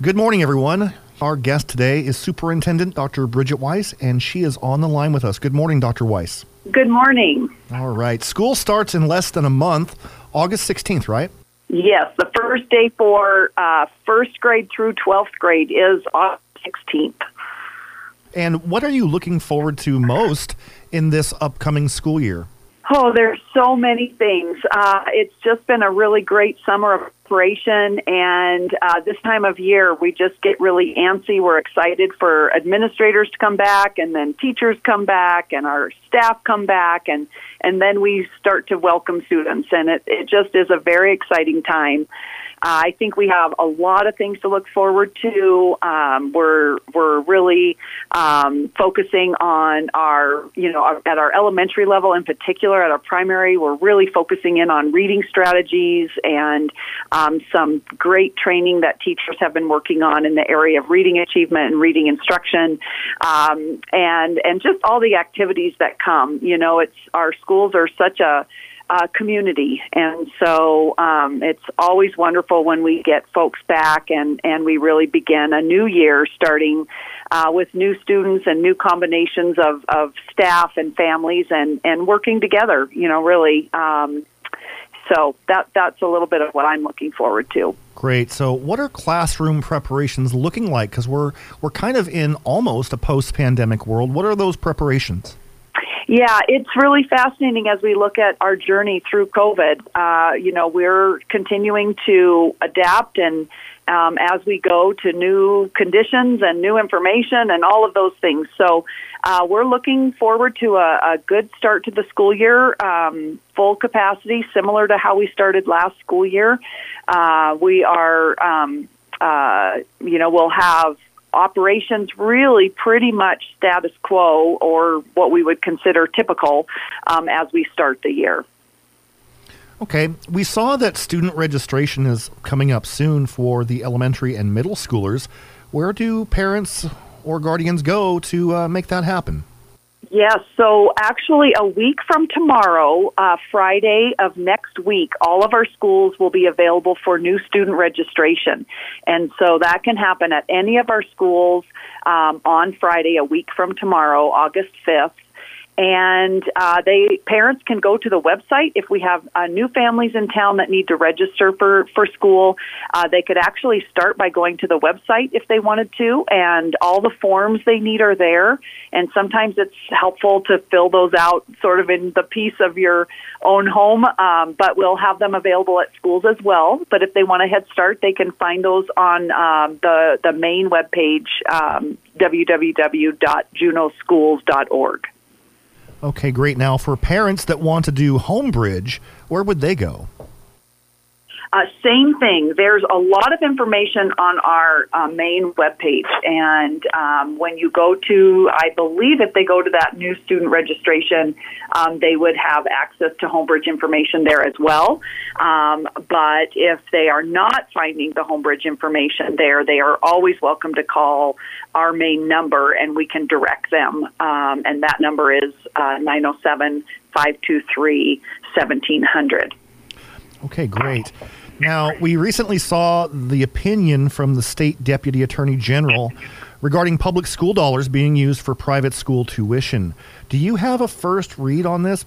Good morning, everyone. Our guest today is Superintendent Dr. Bridget Weiss, and she is on the line with us. Good morning, Dr. Weiss. Good morning. All right. School starts in less than a month, August 16th, right? Yes, the first day for uh, first grade through 12th grade is August 16th. And what are you looking forward to most in this upcoming school year? Oh, there's so many things. Uh, it's just been a really great summer of preparation, and uh, this time of year we just get really antsy. We're excited for administrators to come back, and then teachers come back, and our staff come back, and and then we start to welcome students, and it, it just is a very exciting time. Uh, I think we have a lot of things to look forward to. Um, we're we're really um, focusing on our you know our, at our elementary level in particular at our primary. We're really focusing in on reading strategies and um, some great training that teachers have been working on in the area of reading achievement and reading instruction, um, and and just all the activities that come. You know, it's our schools are such a uh, community. And so um, it's always wonderful when we get folks back and, and we really begin a new year starting uh, with new students and new combinations of, of staff and families and, and working together, you know, really. Um, so that that's a little bit of what I'm looking forward to. Great. So, what are classroom preparations looking like? Because we're we're kind of in almost a post-pandemic world. What are those preparations? Yeah, it's really fascinating as we look at our journey through COVID. Uh, you know, we're continuing to adapt and um, as we go to new conditions and new information and all of those things. So uh, we're looking forward to a, a, good start to the school year, um, full capacity, similar to how we started last school year. Uh, we are, um, uh, you know, we'll have operations really pretty much status quo or what we would consider typical um, as we start the year. Okay, we saw that student registration is coming up soon for the elementary and middle schoolers. Where do parents or guardians go to uh, make that happen? Yes, so actually, a week from tomorrow, uh, Friday of next week, all of our schools will be available for new student registration. And so that can happen at any of our schools um, on Friday, a week from tomorrow, August 5th and uh, they parents can go to the website. If we have uh, new families in town that need to register for for school uh, they could actually start by going to the website if they wanted to. And all the forms they need are there. And sometimes it's helpful to fill those out sort of in the peace of your own home um, but we'll have them available at schools as well. But if they want a head start they can find those on um, the the main webpage um, www.juneauschools.org Okay, great. Now, for parents that want to do Homebridge, where would they go? Uh, same thing. There's a lot of information on our uh, main webpage, and um, when you go to, I believe if they go to that new student registration, um, they would have access to Homebridge information there as well. Um, but if they are not finding the Homebridge information there, they are always welcome to call our main number, and we can direct them. Um, and that number is uh, 907 523 1700. Okay, great. Now, we recently saw the opinion from the state deputy attorney general regarding public school dollars being used for private school tuition. Do you have a first read on this?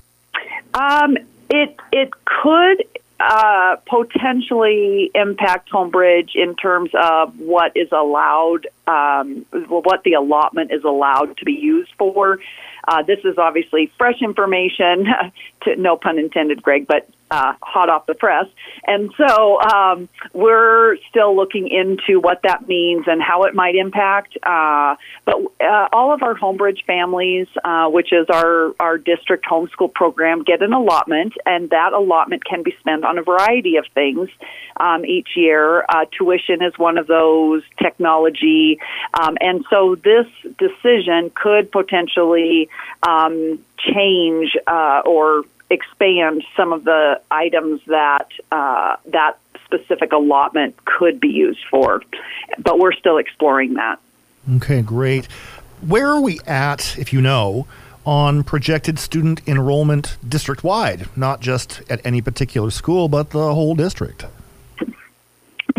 Um, it it could uh, potentially impact Homebridge in terms of what is allowed, um, what the allotment is allowed to be used for. Uh, this is obviously fresh information, to, no pun intended, Greg, but uh, hot off the press. And so um, we're still looking into what that means and how it might impact. Uh, but uh, all of our Homebridge families, uh, which is our, our district homeschool program, get an allotment, and that allotment can be spent on a variety of things um, each year. Uh, tuition is one of those, technology. Um, and so this decision could potentially um, change uh, or expand some of the items that uh, that specific allotment could be used for. But we're still exploring that. Okay, great. Where are we at, if you know, on projected student enrollment district wide, not just at any particular school, but the whole district?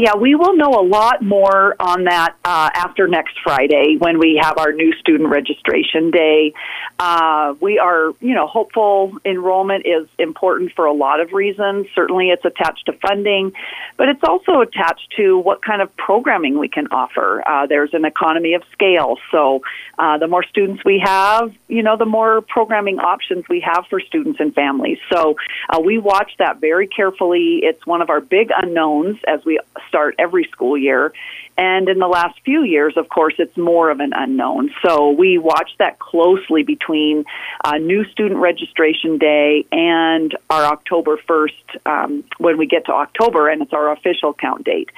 Yeah, we will know a lot more on that uh, after next Friday when we have our new student registration day. Uh, we are, you know, hopeful enrollment is important for a lot of reasons. Certainly, it's attached to funding, but it's also attached to what kind of programming we can offer. Uh, there's an economy of scale, so uh, the more students we have, you know, the more programming options we have for students and families. So uh, we watch that very carefully. It's one of our big unknowns as we start every school year. And in the last few years, of course, it's more of an unknown. So we watch that closely between uh, new student registration day and our October 1st um, when we get to October and it's our official count date.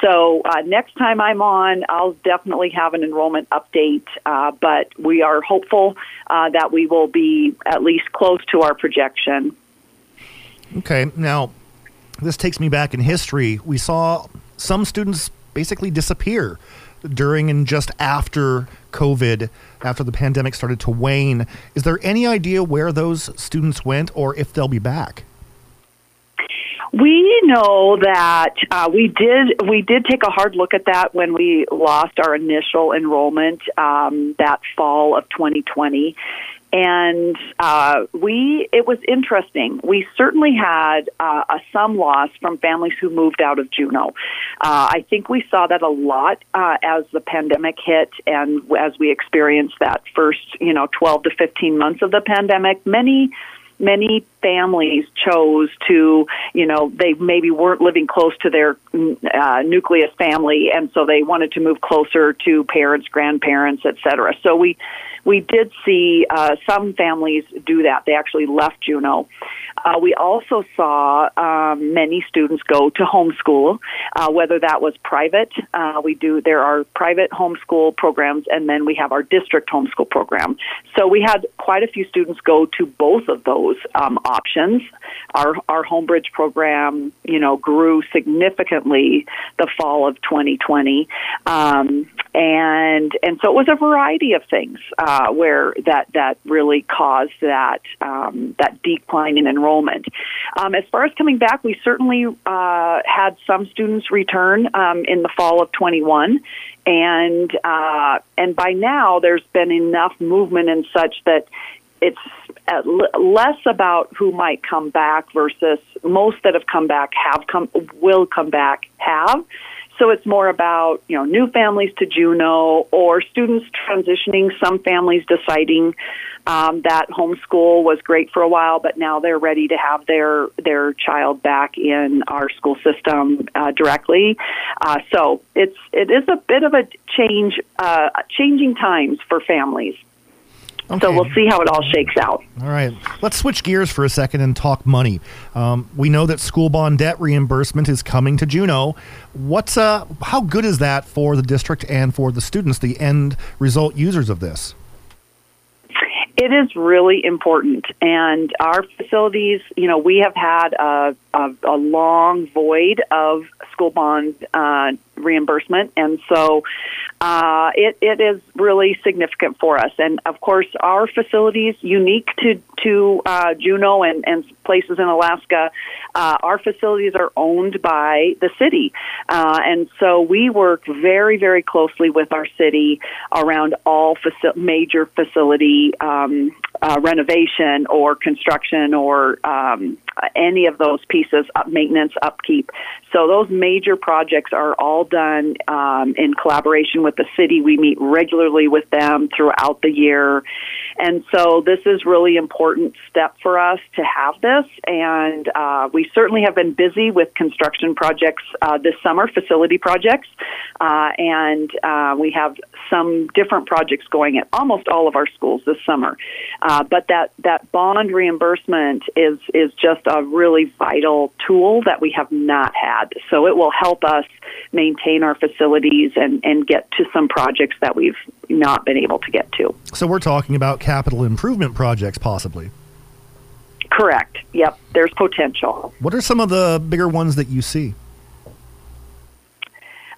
So uh, next time I'm on, I'll definitely have an enrollment update, uh, but we are hopeful uh, that we will be at least close to our projection. Okay, now this takes me back in history. We saw some students basically disappear during and just after COVID, after the pandemic started to wane. Is there any idea where those students went or if they'll be back? We know that uh, we did we did take a hard look at that when we lost our initial enrollment um, that fall of 2020, and uh, we it was interesting. We certainly had uh, a some loss from families who moved out of Juneau. Uh, I think we saw that a lot uh, as the pandemic hit, and as we experienced that first you know 12 to 15 months of the pandemic. Many many families chose to, you know, they maybe weren't living close to their uh, nucleus family, and so they wanted to move closer to parents, grandparents, et cetera. So we we did see uh, some families do that. They actually left Juneau. Uh, we also saw um, many students go to homeschool, uh, whether that was private. Uh, we do there are private homeschool programs, and then we have our district homeschool program. So we had quite a few students go to both of those um, options. Our our Homebridge program, you know, grew significantly the fall of 2020, um, and and so it was a variety of things uh, where that that really caused that um, that decline in enrollment. Um, as far as coming back, we certainly uh, had some students return um, in the fall of 21, and uh, and by now there's been enough movement and such that it's less about who might come back versus most that have come back have come will come back have so it's more about, you know, new families to Juneau or students transitioning, some families deciding um, that homeschool was great for a while, but now they're ready to have their their child back in our school system uh, directly. Uh, so it's it is a bit of a change, uh, changing times for families. Okay. So we'll see how it all shakes out. All right. Let's switch gears for a second and talk money. Um, we know that school bond debt reimbursement is coming to Juneau. What's uh, how good is that for the district and for the students, the end result users of this? It is really important, and our facilities. You know, we have had a, a, a long void of school bond uh, reimbursement, and so uh, it, it is really significant for us. And of course, our facilities, unique to to uh, Juneau and, and places in Alaska, uh, our facilities are owned by the city, uh, and so we work very very closely with our city around all faci- major facility um, uh, renovation or construction or um, any of those pieces, up maintenance, upkeep. So those major projects are all done um, in collaboration with the city. We meet regularly with them throughout the year, and so this is really important step for us to have this. And uh, we certainly have been busy with construction projects uh, this summer, facility projects, uh, and uh, we have some different projects going at almost all of our schools this summer. Uh, but that that bond reimbursement is is just a really vital tool that we have not had. So it will help us maintain our facilities and, and get to some projects that we've not been able to get to. So we're talking about capital improvement projects, possibly. Correct. Yep. There's potential. What are some of the bigger ones that you see?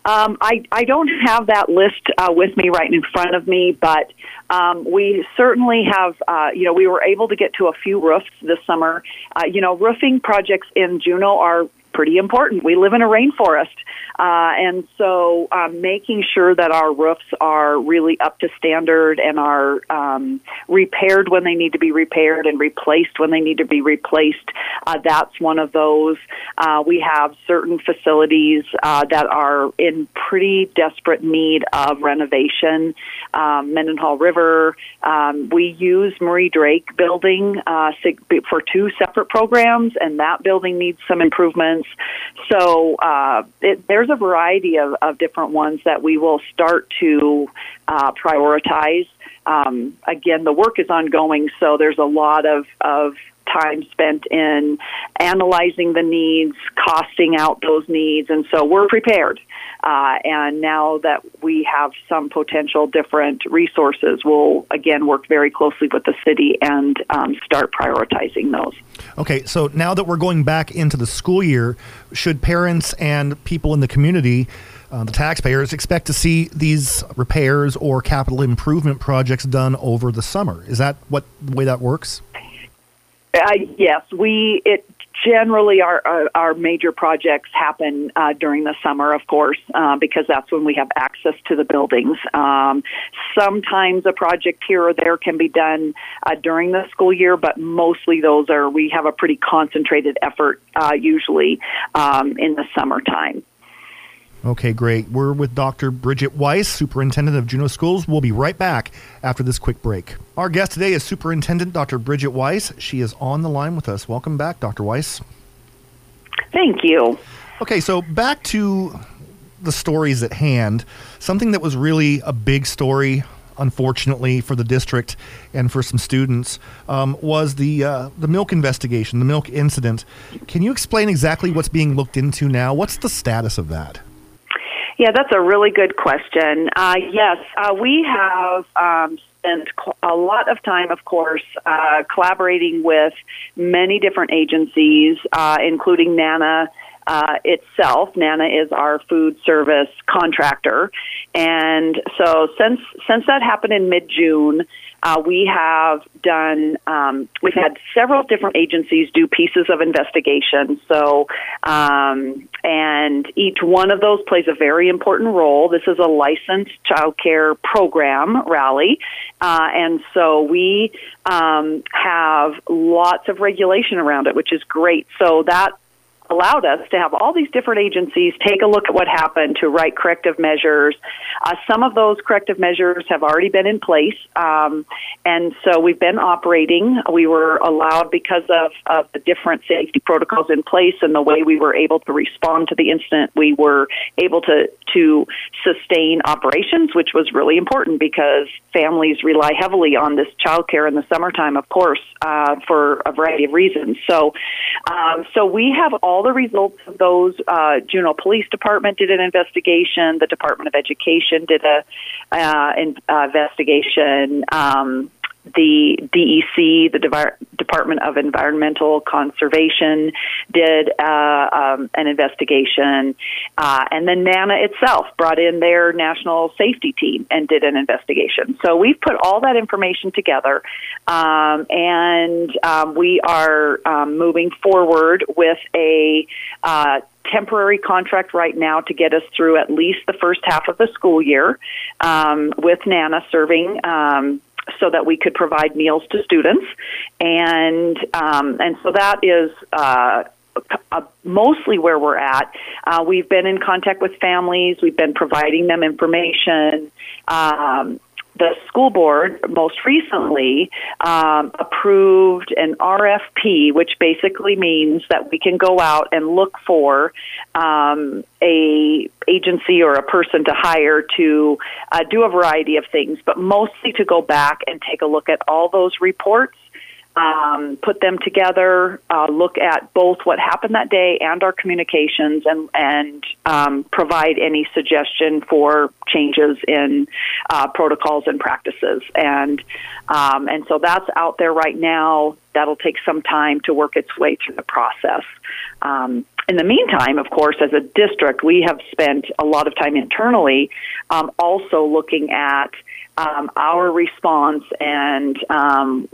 Um, I, I don't have that list uh, with me right in front of me, but um, we certainly have, uh, you know, we were able to get to a few roofs this summer. Uh, you know, roofing projects in Juneau are pretty important. We live in a rainforest. Uh, and so um, making sure that our roofs are really up to standard and are um, repaired when they need to be repaired and replaced when they need to be replaced, uh, that's one of those. Uh, we have certain facilities uh, that are in pretty desperate need of renovation. Um, Mendenhall River, um, we use Marie Drake building uh, for two separate programs, and that building needs some improvements. So uh, it, there's a variety of, of different ones that we will start to uh, prioritize. Um, again, the work is ongoing, so there's a lot of, of time spent in analyzing the needs, costing out those needs, and so we're prepared. Uh, and now that we have some potential different resources, we'll again work very closely with the city and um, start prioritizing those. Okay, so now that we're going back into the school year, should parents and people in the community uh, the taxpayers expect to see these repairs or capital improvement projects done over the summer. Is that what the way that works? Uh, yes, we it generally our our, our major projects happen uh, during the summer, of course, uh, because that's when we have access to the buildings. Um, sometimes a project here or there can be done uh, during the school year, but mostly those are we have a pretty concentrated effort uh, usually um, in the summertime. Okay, great. We're with Dr. Bridget Weiss, Superintendent of Juneau Schools. We'll be right back after this quick break. Our guest today is Superintendent Dr. Bridget Weiss. She is on the line with us. Welcome back, Dr. Weiss. Thank you. Okay, so back to the stories at hand. Something that was really a big story, unfortunately, for the district and for some students um, was the uh, the milk investigation, the milk incident. Can you explain exactly what's being looked into now? What's the status of that? Yeah, that's a really good question. Uh, yes, uh, we have um, spent a lot of time, of course, uh, collaborating with many different agencies, uh, including NANA. Uh, itself, Nana is our food service contractor, and so since since that happened in mid June, uh, we have done, um, we've had several different agencies do pieces of investigation. So, um, and each one of those plays a very important role. This is a licensed child care program, Rally. Uh, and so we um, have lots of regulation around it, which is great. So that allowed us to have all these different agencies take a look at what happened to write corrective measures. Uh, some of those corrective measures have already been in place, um, and so we've been operating. We were allowed because of, of the different safety protocols in place and the way we were able to respond to the incident. We were able to to sustain operations, which was really important because families rely heavily on this childcare in the summertime, of course, uh, for a variety of reasons. So, um, so we have all the results of those. Uh, Juneau Police Department did an investigation. The Department of Education did a uh, in, uh, investigation. Um, the DEC, the De- Department of Environmental Conservation, did uh, um, an investigation, uh, and then NANA itself brought in their national safety team and did an investigation. So we've put all that information together, um, and um, we are um, moving forward with a uh, temporary contract right now to get us through at least the first half of the school year um, with NANA serving um, so that we could provide meals to students, and um, and so that is. Uh, uh, mostly where we're at. Uh, we've been in contact with families. We've been providing them information. Um, the school board most recently um, approved an RFP, which basically means that we can go out and look for um, a agency or a person to hire to uh, do a variety of things, but mostly to go back and take a look at all those reports um, put them together, uh, look at both what happened that day and our communications, and and um, provide any suggestion for changes in uh, protocols and practices. And um, and so that's out there right now. That'll take some time to work its way through the process. Um, in the meantime, of course, as a district, we have spent a lot of time internally um, also looking at um, our response and um,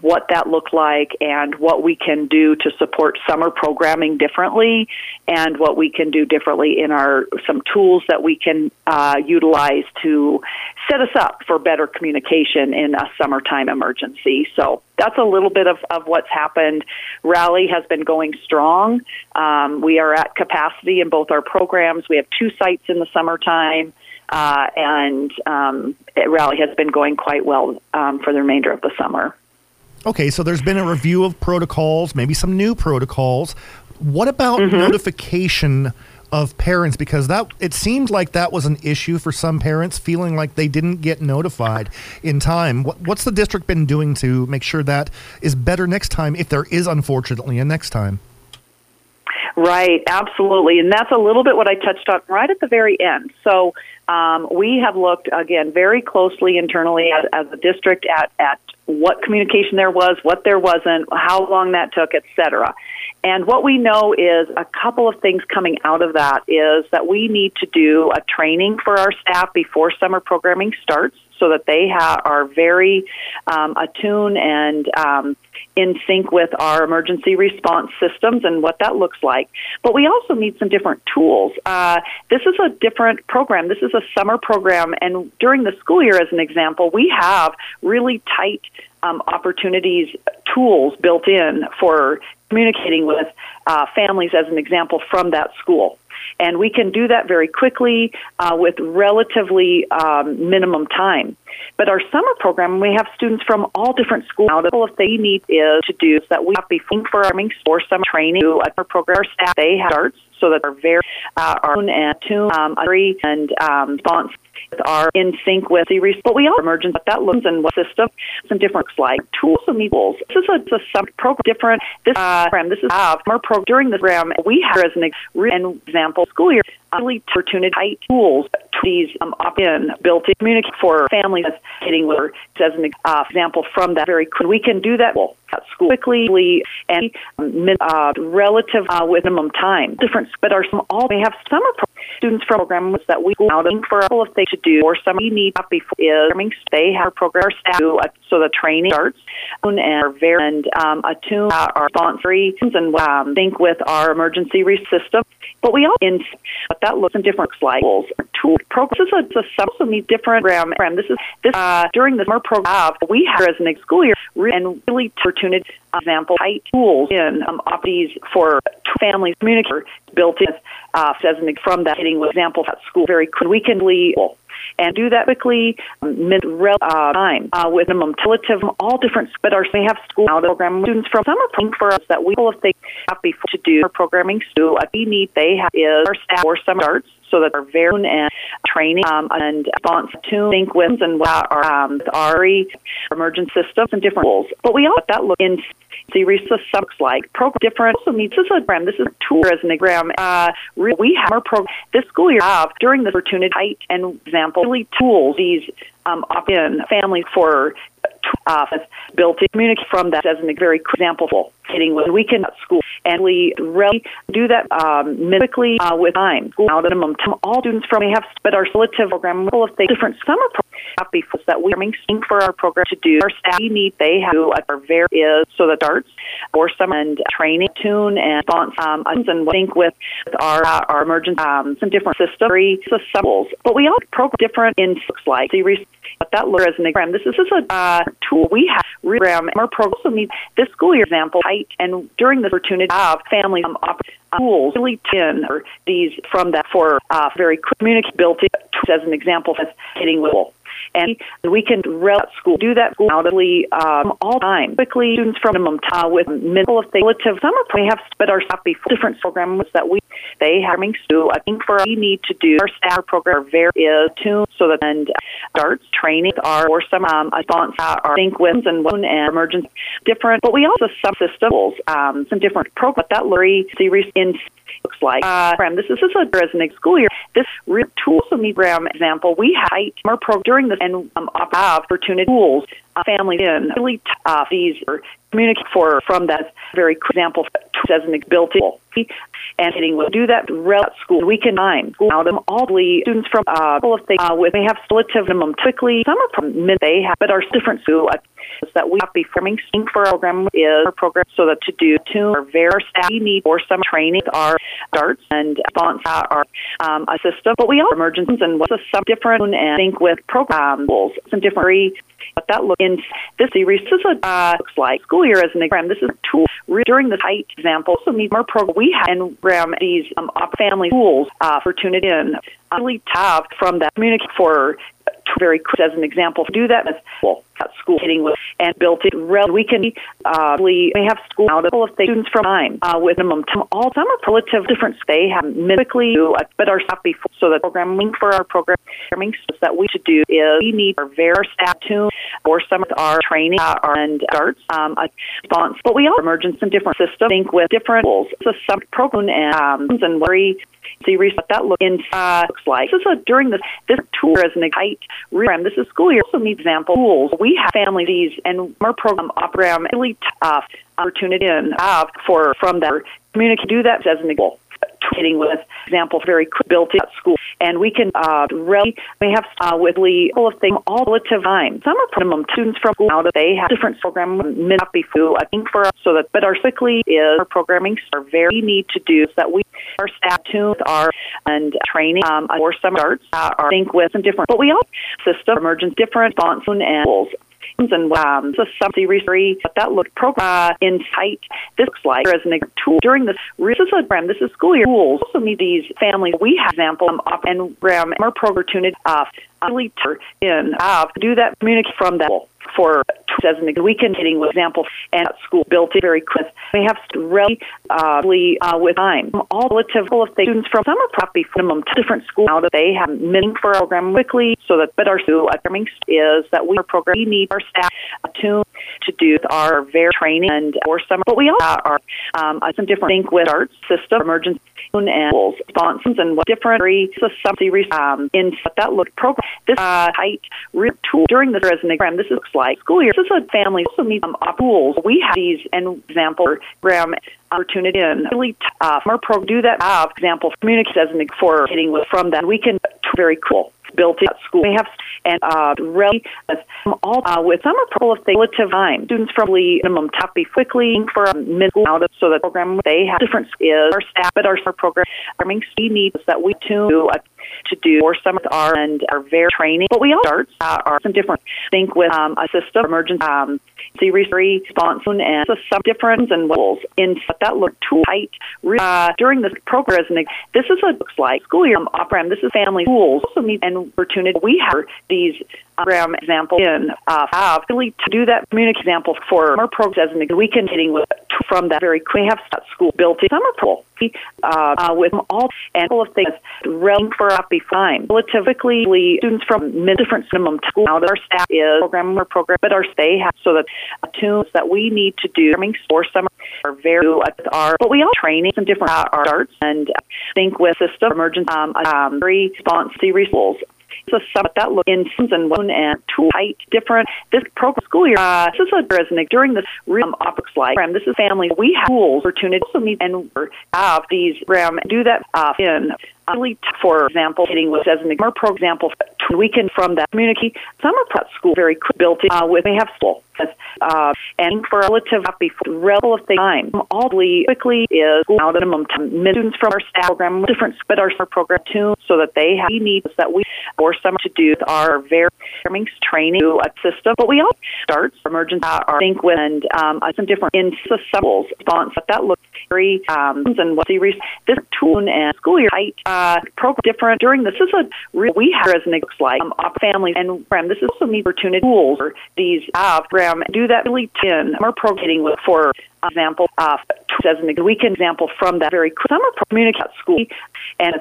what that looked like and what we can do to support summer programming differently and what we can do differently in our some tools that we can uh, utilize to set us up for better communication in a summertime emergency. So that's a little bit of, of what's happened. Rally has been going strong. Um, we are at capacity in both our programs. We have two sites in the summertime. Uh, and um, Rally has been going quite well um, for the remainder of the summer. Okay, so there's been a review of protocols, maybe some new protocols. What about mm-hmm. notification of parents? Because that it seemed like that was an issue for some parents, feeling like they didn't get notified in time. What, what's the district been doing to make sure that is better next time, if there is unfortunately a next time? Right, absolutely. And that's a little bit what I touched on right at the very end. So um, we have looked, again, very closely internally as, as a district at, at what communication there was, what there wasn't, how long that took, etc. And what we know is a couple of things coming out of that is that we need to do a training for our staff before summer programming starts so that they ha- are very um, attuned and um, in sync with our emergency response systems and what that looks like. But we also need some different tools. Uh, this is a different program. This is a summer program, and during the school year, as an example, we have really tight um, opportunities, tools built in for communicating with uh, families, as an example, from that school and we can do that very quickly uh, with relatively um, minimum time. But our summer program, we have students from all different schools. Now, what they need is to do is that we have before farming for some training. Our program our staff they have starts so that they're very uh, are and tune um, and um, response are in sync with the response. But we all emergence what that looks and what system some different like tools and tools. This is a, a some program different this uh, program. This is uh, our program during the program we have as an, example school year really opportunity tools to these um, opt-in built-in communicate for families hitting with as an uh, example from that very quick. We can do that well at school quickly and um, uh, relative uh, with minimum time. Different, but our all we have summer pro- students from programs that we go out for a couple of things to do or some we need before is they have program staff uh, so the training starts and are very and um, attune uh, our response and um, think with our emergency system. But we all in what that looks and different like tool program. This is a, a also need different program. This is this uh, during the summer program we have as an school year and really opportunity example tight tools in um, these for families communicate built in uh, as an from that hitting example at school very quickly and do that quickly, mid uh, time uh, with minimum relative, all different. But our we have school out program students from summer program for us that we will have they to do programming. So a key need they have is our staff or some starts so that our very and training um, and response to think with and what our um, RE emergent systems and different tools. But we all have that look in series looks like program different also needs this is a program this is a tool as an exam uh, we have our program this school year have during the opportunity and example really tools these um, opt-in families for uh, built in communicate from that as a very example hitting when we can at school. And we really do that um, mimically uh, with time. Out minimum all students from we have but our relative program full of different summer programs that we are making for our program to do our staff we need they have our very is so the darts or some and training tune and response um, and link with our uh, our emergent um, some different systems systems. But we all program different in looks like what that looks as an exam. This is, this a uh, tool we have program. Our program also needs this school year example height and during the opportunity of family um, tools really tin these from that for uh, very communicate built as an example as hitting with and we can at school do that audibly um, all time. Quickly, students from time with middle of summer. We have but our staff before different programs that we they have to. I think for we need to do our staff program very is tuned so that and starts training are or some um, response our think wins and one and emergency different. But we also some systems um, some different programs that Lurie series in looks like. Uh, this is, a, an school year. This re- tools program example, we have our program during this and um, opportunity tools, uh, family in really uh, these communicate for from that very example as an built in and hitting will do that rel school we can time out of all the students from uh, all of things uh, with they have relative minimum quickly some are from mid they have but are different so uh, that we have be forming for our program is our program so that to do to our very staff we need for some training our darts and sponsor our um, a system but we all emergencies and what's some different and think with program goals some different what that looks in this series. This is a uh, looks like school year as an exam. This is a tool during the height example. So meet our program we have and program these um, family tools uh, for tune it in. Really tab from that communicate for very quick. as an example do that as well at school hitting with and built it we can uh, we have school out of students from time uh, with minimum time. all some are relative different they have typically but our staff before so the programming for our programming that we should do is we need our very staff to or some of our training uh, and starts um, a response but we all emergence in some different systems think with different tools so some program and um, and worry series what that look looks like. This is a, during this this tour as an height program. This is school year. Also, example schools. We have families and our program program really tough opportunity and have for from that community do that as an example hitting with example very built at school. And we can uh, really we have uh, with all of things all relative time. Some are minimum students from school now that they have different program be full I think for us. So that but our quickly is our programming are very need to do so that we our staff tuned our and training um, or some starts uh, are think with some different but we all system emergence different fonts and tools and um, so some series that looked program uh, insight. This looks like as an tool during this. This is a program. This is school year tools. Also need these families. We have example um, and program more opportunity uh, in uh, do that communicate from that for as an weekend hitting example and school built it very quick. We have really uh, uh, with time all relative of students from summer probably minimum different schools now that they have meeting for our program quickly so that but our school programming is that we are program we need our staff to to do our very training and or summer but we also are um, some different think with arts system emergency and sponsors and what different um, in that look program this uh, height tool during this an exam this looks like. School year this is a family also meet um, tools we have these an example program opportunity and really uh, our program do that. Uh, example communicate as an for hitting with from that we can very cool. Built at school. We have and uh, really all uh, with some are of relative time. Students probably minimum top be quickly for a middle out of so the program they have different is our staff at our program programming we need that we tune uh, to do or some our and our very training. But we all start uh, are some different think with um, a system emergency um, response and so some difference and levels in what that look too tight uh, during this program. This is what it looks like school year um, program. This is family schools also need and opportunity. We have these program example in uh, have really to do that community example for our programs as an weekend hitting with from that very we have school built in. Summer pool uh, uh, with all and all of things realm for be fine. Relatively students from many different minimum school now that our staff is program or program but our stay have so that uh, tunes that we need to do for summer are very are but we all training some different uh, arts and think with system emergency um, um, response rules so some that look in and one and two height different. This program school year, uh, this is a resonate during this um, opera slide program. This is family. We have tools opportunity also meet and have these program do that uh, in for example, hitting with as an example, for example, we can from that community. Summer prep school very quick built uh, with they have school uh, and for relative before relative time all quickly is out minimum time. Students from our staff program different but our program too so that they have needs that we or some to do our very training system. But we all start emergency uh, our think with and um, some different in response but that looks very um, and what series this tool and school year height uh, program different during this. Is a real we have as an looks like um, our families and program this is some opportunity tools for these uh, program. Do that really ten. More programming with for example, uh, as an weekend example from that very summer communicate school, and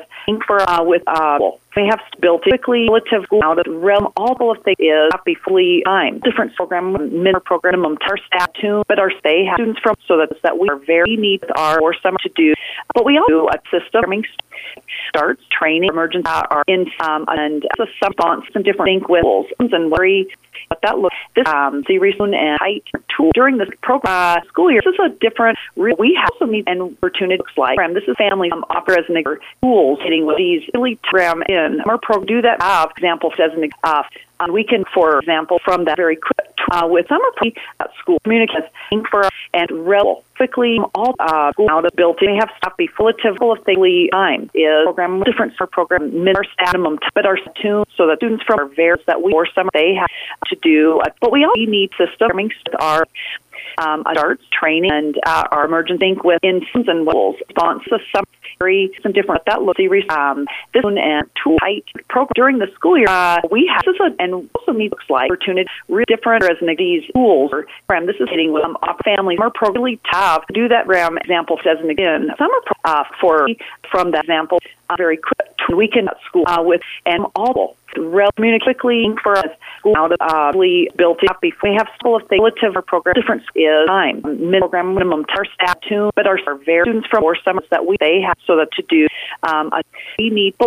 for uh, with uh, they have built quickly relative out of the realm. All of things is not be fully time. Different program, minimum program, our staff tune, but our stay students from so that's that we are very neat our or summer to do. But we also do a system starts training emergency uh, are in um, and a response and different think with and worry what that looks this um series and height tool during this program uh, school year. This is a different we have some and opportunity looks like this is family um, offer as an tools hitting with these really program in our do that have examples as an uh, on weekend, for example, from that very uh, with summer pre at school communicates for and rel quickly all uh, school out of built. They have stuff be full of full of daily time is program different for program minimum but our tuned so that students from our various that we or some they have to do. Uh, but we all need system our um, starts training and uh, our emergency think with instance and rules response to some very some different that looks um, this one and tool height program. During the school year uh, we have this is a, and also need looks like opportunity really different as these tools or program this is hitting with um, off families. More probably have do that RAM example says again summer uh, for from that example uh, very quick. Weekend at school uh, with and all relatively quickly for us out of uh, built up. Before we have school of relative or program difference is time. Minimum program minimum our staff tune but our very students from or summers that we they have so that to do um, we need but